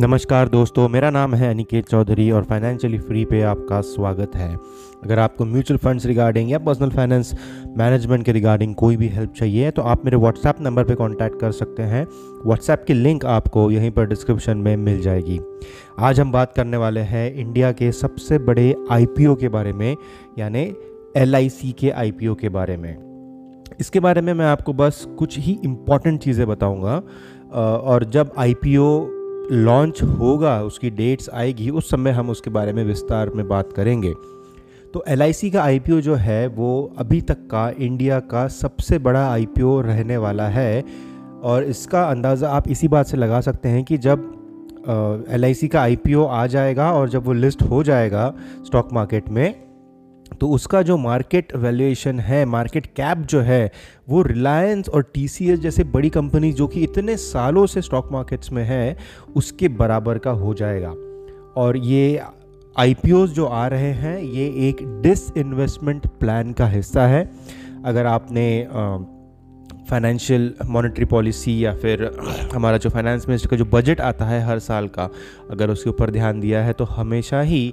नमस्कार दोस्तों, मेरा नाम है अनिकेत चौधरी और फाइनेंशियली फ्री पे आपका स्वागत है। अगर आपको म्यूचुअल फंड्स रिगार्डिंग या पर्सनल फाइनेंस मैनेजमेंट के रिगार्डिंग कोई भी हेल्प चाहिए तो आप मेरे व्हाट्सएप नंबर पे कांटेक्ट कर सकते हैं। व्हाट्सएप की लिंक आपको यहीं पर डिस्क्रिप्शन में मिल जाएगी। आज हम बात करने वाले हैं इंडिया के सबसे बड़े आईपीओ के बारे में, यानी LIC के आईपीओ के बारे में। इसके बारे में मैं आपको बस कुछ ही इंपॉर्टेंट चीज़ें बताऊँगा और जब आईपीओ लॉन्च होगा, उसकी डेट्स आएगी, उस समय हम उसके बारे में विस्तार में बात करेंगे। तो एलआईसी का आईपीओ जो है, वो अभी तक का इंडिया का सबसे बड़ा आईपीओ रहने वाला है। और इसका अंदाज़ा आप इसी बात से लगा सकते हैं कि जब एलआईसी का आईपीओ आ जाएगा और जब वो लिस्ट हो जाएगा स्टॉक मार्केट में तो उसका जो मार्केट वैल्यूएशन है मार्केट कैप जो है, वो रिलायंस और टीसीएस जैसे बड़ी कंपनी जो कि इतने सालों से स्टॉक मार्केट्स में है, उसके बराबर का हो जाएगा। और ये आई जो आ रहे हैं, ये एक डिस इन्वेस्टमेंट प्लान का हिस्सा है। अगर आपने फाइनेंशियल मॉनेटरी पॉलिसी या फिर हमारा जो फाइनेंस मिनिस्टर का जो बजट आता है हर साल का, अगर उसके ऊपर ध्यान दिया है तो हमेशा ही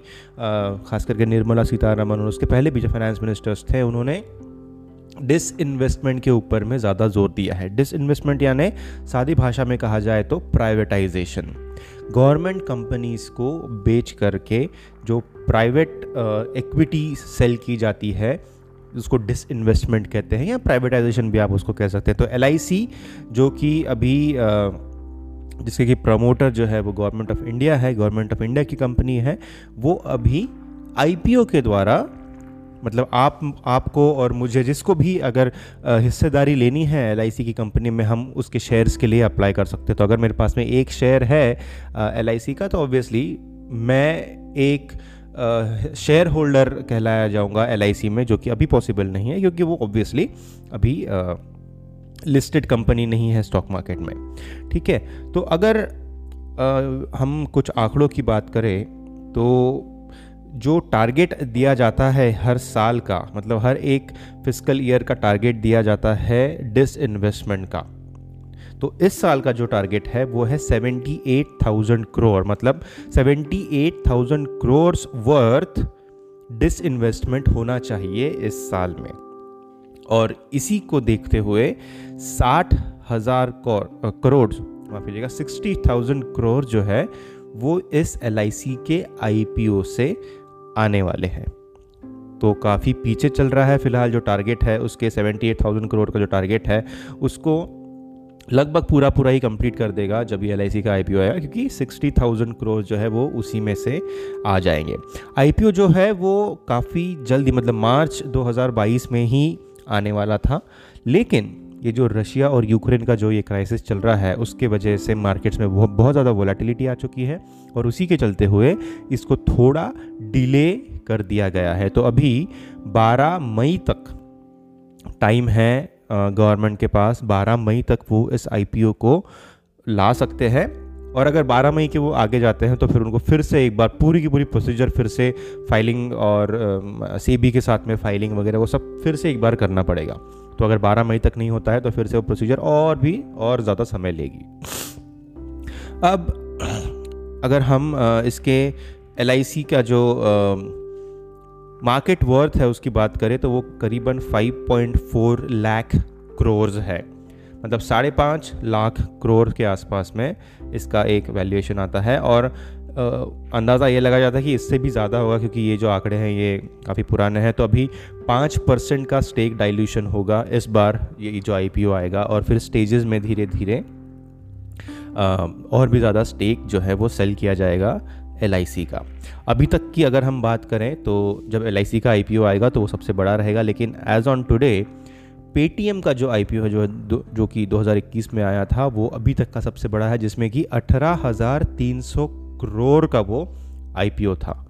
खास करके निर्मला सीतारमन और उसके पहले भी जो फाइनेंस मिनिस्टर्स थे, उन्होंने डिस इन्वेस्टमेंट के ऊपर में ज़्यादा ज़ोर दिया है। डिस इन्वेस्टमेंट यानी सादी भाषा में कहा जाए तो प्राइवेटाइजेशन गवर्नमेंट कंपनीज़ को बेच करके जो प्राइवेट इक्विटी सेल की जाती है उसको डिस इन्वेस्टमेंट कहते हैं या प्राइवेटाइजेशन भी आप उसको कह सकते हैं। तो एलआईसी जो कि अभी जिसके कि प्रमोटर जो है वो गवर्नमेंट ऑफ़ इंडिया है गवर्नमेंट ऑफ़ इंडिया की कंपनी है, वो अभी आईपीओ के द्वारा मतलब आप, आपको और मुझे जिसको भी अगर हिस्सेदारी लेनी है एलआईसी की कंपनी में, हम उसके शेयर्स के लिए अप्लाई कर सकते हैं। तो अगर मेरे पास में एक शेयर है LIC का तो ऑब्वियसली मैं एक शेयर होल्डर कहलाया जाऊँगा एलआईसी में जो कि अभी पॉसिबल नहीं है क्योंकि वो ऑब्वियसली अभी लिस्टेड कंपनी नहीं है स्टॉक मार्केट में। ठीक है? तो अगर आ, हम कुछ आंकड़ों की बात करें तो जो टारगेट दिया जाता है हर साल का मतलब हर एक फ़िज़िकल ईयर का टारगेट दिया जाता है डिस इन्वेस्टमेंट का। तो इस साल का जो टारगेट है वो है 78,000 करोड़ मतलब 78,000 करोड़ वर्थ डिस इन्वेस्टमेंट होना चाहिए इस साल में। और इसी को देखते हुए साठ हज़ार करोड़ माफ़ कीजिएगा सिक्सटी थाउज़ेंड करोड़ जो है वो इस एलआईसी के आईपीओ से आने वाले हैं। तो काफ़ी पीछे चल रहा है फ़िलहाल जो टारगेट है उसके सेवेंटी एट थाउज़ेंड करोड़ का जो टारगेट है उसको लगभग पूरा पूरा ही कंप्लीट कर देगा जब ये एल का आई आएगा, क्योंकि सिक्सटी थाउज़ेंड करोड़ जो है वो उसी में से आ जाएँगे। आईपीओ जो है वो काफ़ी जल्दी मतलब मार्च 2022 में ही आने वाला था। लेकिन ये जो रशिया और यूक्रेन का जो ये क्राइसिस चल रहा है, उसके वजह से मार्केट्स में बहुत बहुत ज़्यादा वोलेटिलिटी आ चुकी है और उसी के चलते हुए इसको थोड़ा डिले कर दिया गया है। तो अभी 12 मई तक टाइम है गवर्नमेंट के पास 12 मई तक वो इस आईपीओ को ला सकते हैं। और अगर 12 मई के वो आगे जाते हैं तो फिर उनको फिर से एक बार पूरी की पूरी प्रोसीजर फिर से फाइलिंग और सी uh, के साथ में फाइलिंग वगैरह वो सब फिर से एक बार करना पड़ेगा। तो अगर 12 मई तक नहीं होता है तो फिर से वो प्रोसीजर और भी और ज़्यादा समय लेगी। अब अगर हम इसके LIC का जो मार्केट वर्थ है उसकी बात करें तो वो करीबन 5.4 लाख क्रोर्स है। मतलब साढ़े पाँच लाख करोड़ के आसपास में इसका एक वैल्यूएशन आता है और अंदाज़ा ये लगा जाता है कि इससे भी ज़्यादा होगा क्योंकि ये जो आंकड़े हैं ये काफ़ी पुराने हैं। तो अभी पाँच परसेंट का स्टेक डाइल्यूशन होगा इस बार ये जो आईपीओ आएगा और फिर स्टेजेस में धीरे धीरे और भी ज़्यादा स्टेक जो है वो सेल किया जाएगा। एलआईसी का। अभी तक की अगर हम बात करें तो जब एलआईसी का आईपीओ आएगा तो वो सबसे बड़ा रहेगा लेकिन एज ऑन टुडे पेटीएम का जो आईपीओ है जो जो कि 2021 में आया था वो अभी तक का सबसे बड़ा है जिसमें कि 18,300 करोड़ का वो आईपीओ था।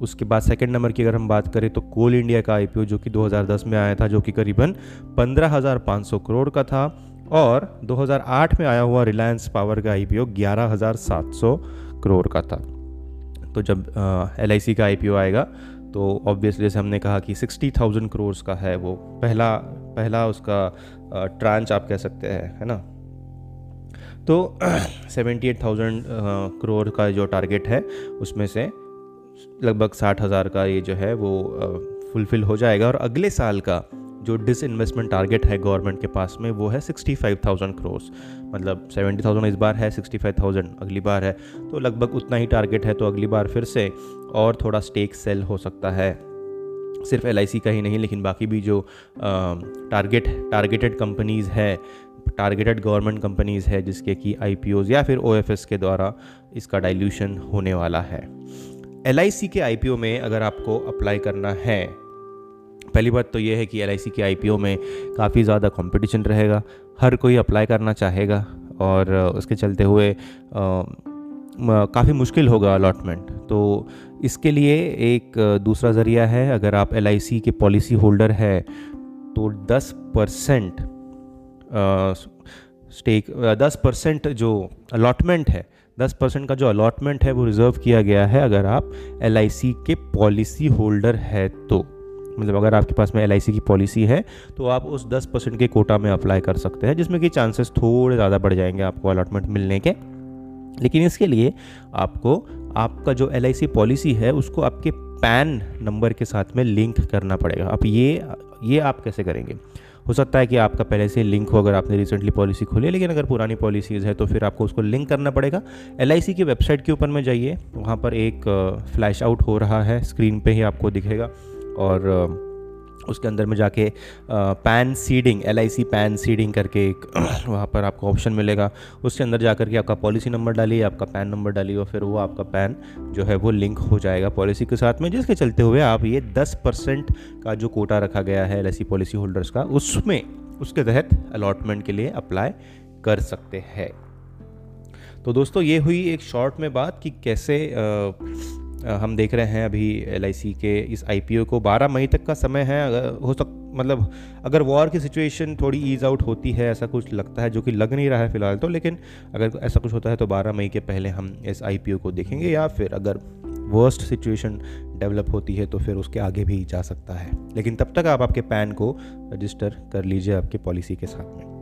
उसके बाद सेकंड नंबर की अगर हम बात करें तो कोल इंडिया का आई जो कि 2010 में आया था जो कि करीबन 15,500 करोड़ का था और 2008 में आया हुआ रिलायंस पावर का आई पी करोड़ का था। तो जब एलआईसी का आईपीओ आएगा तो ऑब्वियसली जैसे हमने कहा कि सिक्सटी थाउज़ेंड करोर्स का है वो पहला पहला उसका ट्रांच आप कह सकते हैं, है ना? तो सेवेंटी एट थाउज़ेंड करोड़ का जो टारगेट है, उसमें से लगभग साठ हज़ार का ये जो है वो फुलफ़िल हो जाएगा और अगले साल का जो डिस इन्वेस्टमेंट टारगेट है गवर्नमेंट के पास में, वो है सिक्सटी फाइव थाउज़ेंड क्रोर्स मतलब सेवेंटी थाउज़ेंड इस बार है सिक्सटी फाइव थाउज़ेंड अगली बार है. तो लगभग उतना ही टारगेट है तो अगली बार फिर से और थोड़ा स्टेक सेल हो सकता है. सिर्फ़ एलआईसी का ही नहीं, लेकिन बाकी भी जो टारगेट टारगेटेड कंपनीज़ है टारगेटेड गवर्नमेंट कंपनीज़ है, जिसके कि आई या फिर ओएफएस के द्वारा इसका डाइल्यूशन होने वाला है. LIC के आईपीओ में अगर आपको अप्लाई करना है पहली बात तो ये है कि एलआईसी के आईपीओ में काफ़ी ज़्यादा कंपटीशन रहेगा। हर कोई अप्लाई करना चाहेगा और उसके चलते हुए काफ़ी मुश्किल होगा अलॉटमेंट तो इसके लिए एक दूसरा ज़रिया है, अगर आप एलआईसी के पॉलिसी होल्डर है तो 10 परसेंट स्टेक दस परसेंट जो अलॉटमेंट है, दस परसेंट का जो अलॉटमेंट है वो रिज़र्व किया गया है, अगर आप LIC के पॉलिसी होल्डर है तो। मतलब अगर आपके पास में एलआईसी की पॉलिसी है तो आप उस 10 परसेंट के कोटा में अप्लाई कर सकते हैं, जिसमें कि चांसेस थोड़े ज़्यादा बढ़ जाएँगे आपको अलॉटमेंट मिलने के। लेकिन इसके लिए आपको, आपका जो एलआईसी पॉलिसी है, उसको आपके पैन नंबर के साथ में लिंक करना पड़ेगा। अब ये ये आप कैसे करेंगे? हो सकता है कि आपका पहले से लिंक हो अगर आपने रिसेंटली पॉलिसी खोली, लेकिन अगर पुरानी पॉलिसीज़ है तो फिर आपको उसको लिंक करना पड़ेगा। LIC की वेबसाइट के ऊपर में जाइए, वहाँ पर एक फ्लैश आउट हो रहा है स्क्रीन पे ही आपको दिखेगा। और उसके अंदर में जाके PAN seeding L I C PAN seeding करके एक वहाँ पर आपको ऑप्शन मिलेगा। उसके अंदर जा कर के आपका पॉलिसी नंबर डालिए आपका पैन नंबर डालिए और फिर वो आपका पैन जो है वो लिंक हो जाएगा पॉलिसी के साथ में। जिसके चलते हुए आप ये 10 परसेंट का जो कोटा रखा गया है L I C policy holders का उसमें उसके तहत अलॉटमेंट के लिए अप्लाई कर सकते हैं। तो दोस्तों ये हुई एक शॉर्ट में बात कि कैसे आ, हम देख रहे हैं अभी एलआईसी के इस आईपीओ को। 12 मई तक का समय है, अगर हो सक मतलब अगर वॉर की सिचुएशन थोड़ी ईज आउट होती है, ऐसा कुछ लगता है जो कि लग नहीं रहा है फ़िलहाल तो लेकिन अगर ऐसा कुछ होता है तो 12 मई के पहले हम इस आईपीओ को देखेंगे या फिर अगर वर्स्ट सिचुएशन डेवलप होती है तो फिर उसके आगे भी जा सकता है। लेकिन तब तक आप आपके पैन को रजिस्टर कर लीजिए आपके पॉलिसी के साथ में।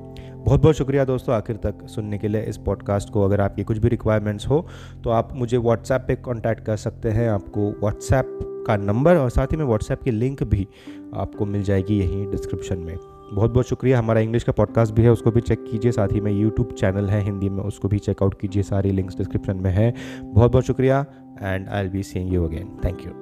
बहुत बहुत शुक्रिया दोस्तों आखिर तक सुनने के लिए इस पॉडकास्ट को। अगर आपकी कुछ भी रिक्वायरमेंट्स हो तो आप मुझे व्हाट्सएप पे कांटेक्ट कर सकते हैं। आपको व्हाट्सएप का नंबर और साथ ही में व्हाट्सएप की लिंक भी आपको मिल जाएगी यहीं डिस्क्रिप्शन में। बहुत बहुत शुक्रिया। हमारा इंग्लिश का पॉडकास्ट भी है, उसको भी चेक कीजिए। साथ ही में यूट्यूब चैनल है हिंदी में, उसको भी चेकआउट कीजिए। सारी लिंक्स डिस्क्रिप्शन में है। बहुत बहुत शुक्रिया and I'll be seeing you again thank you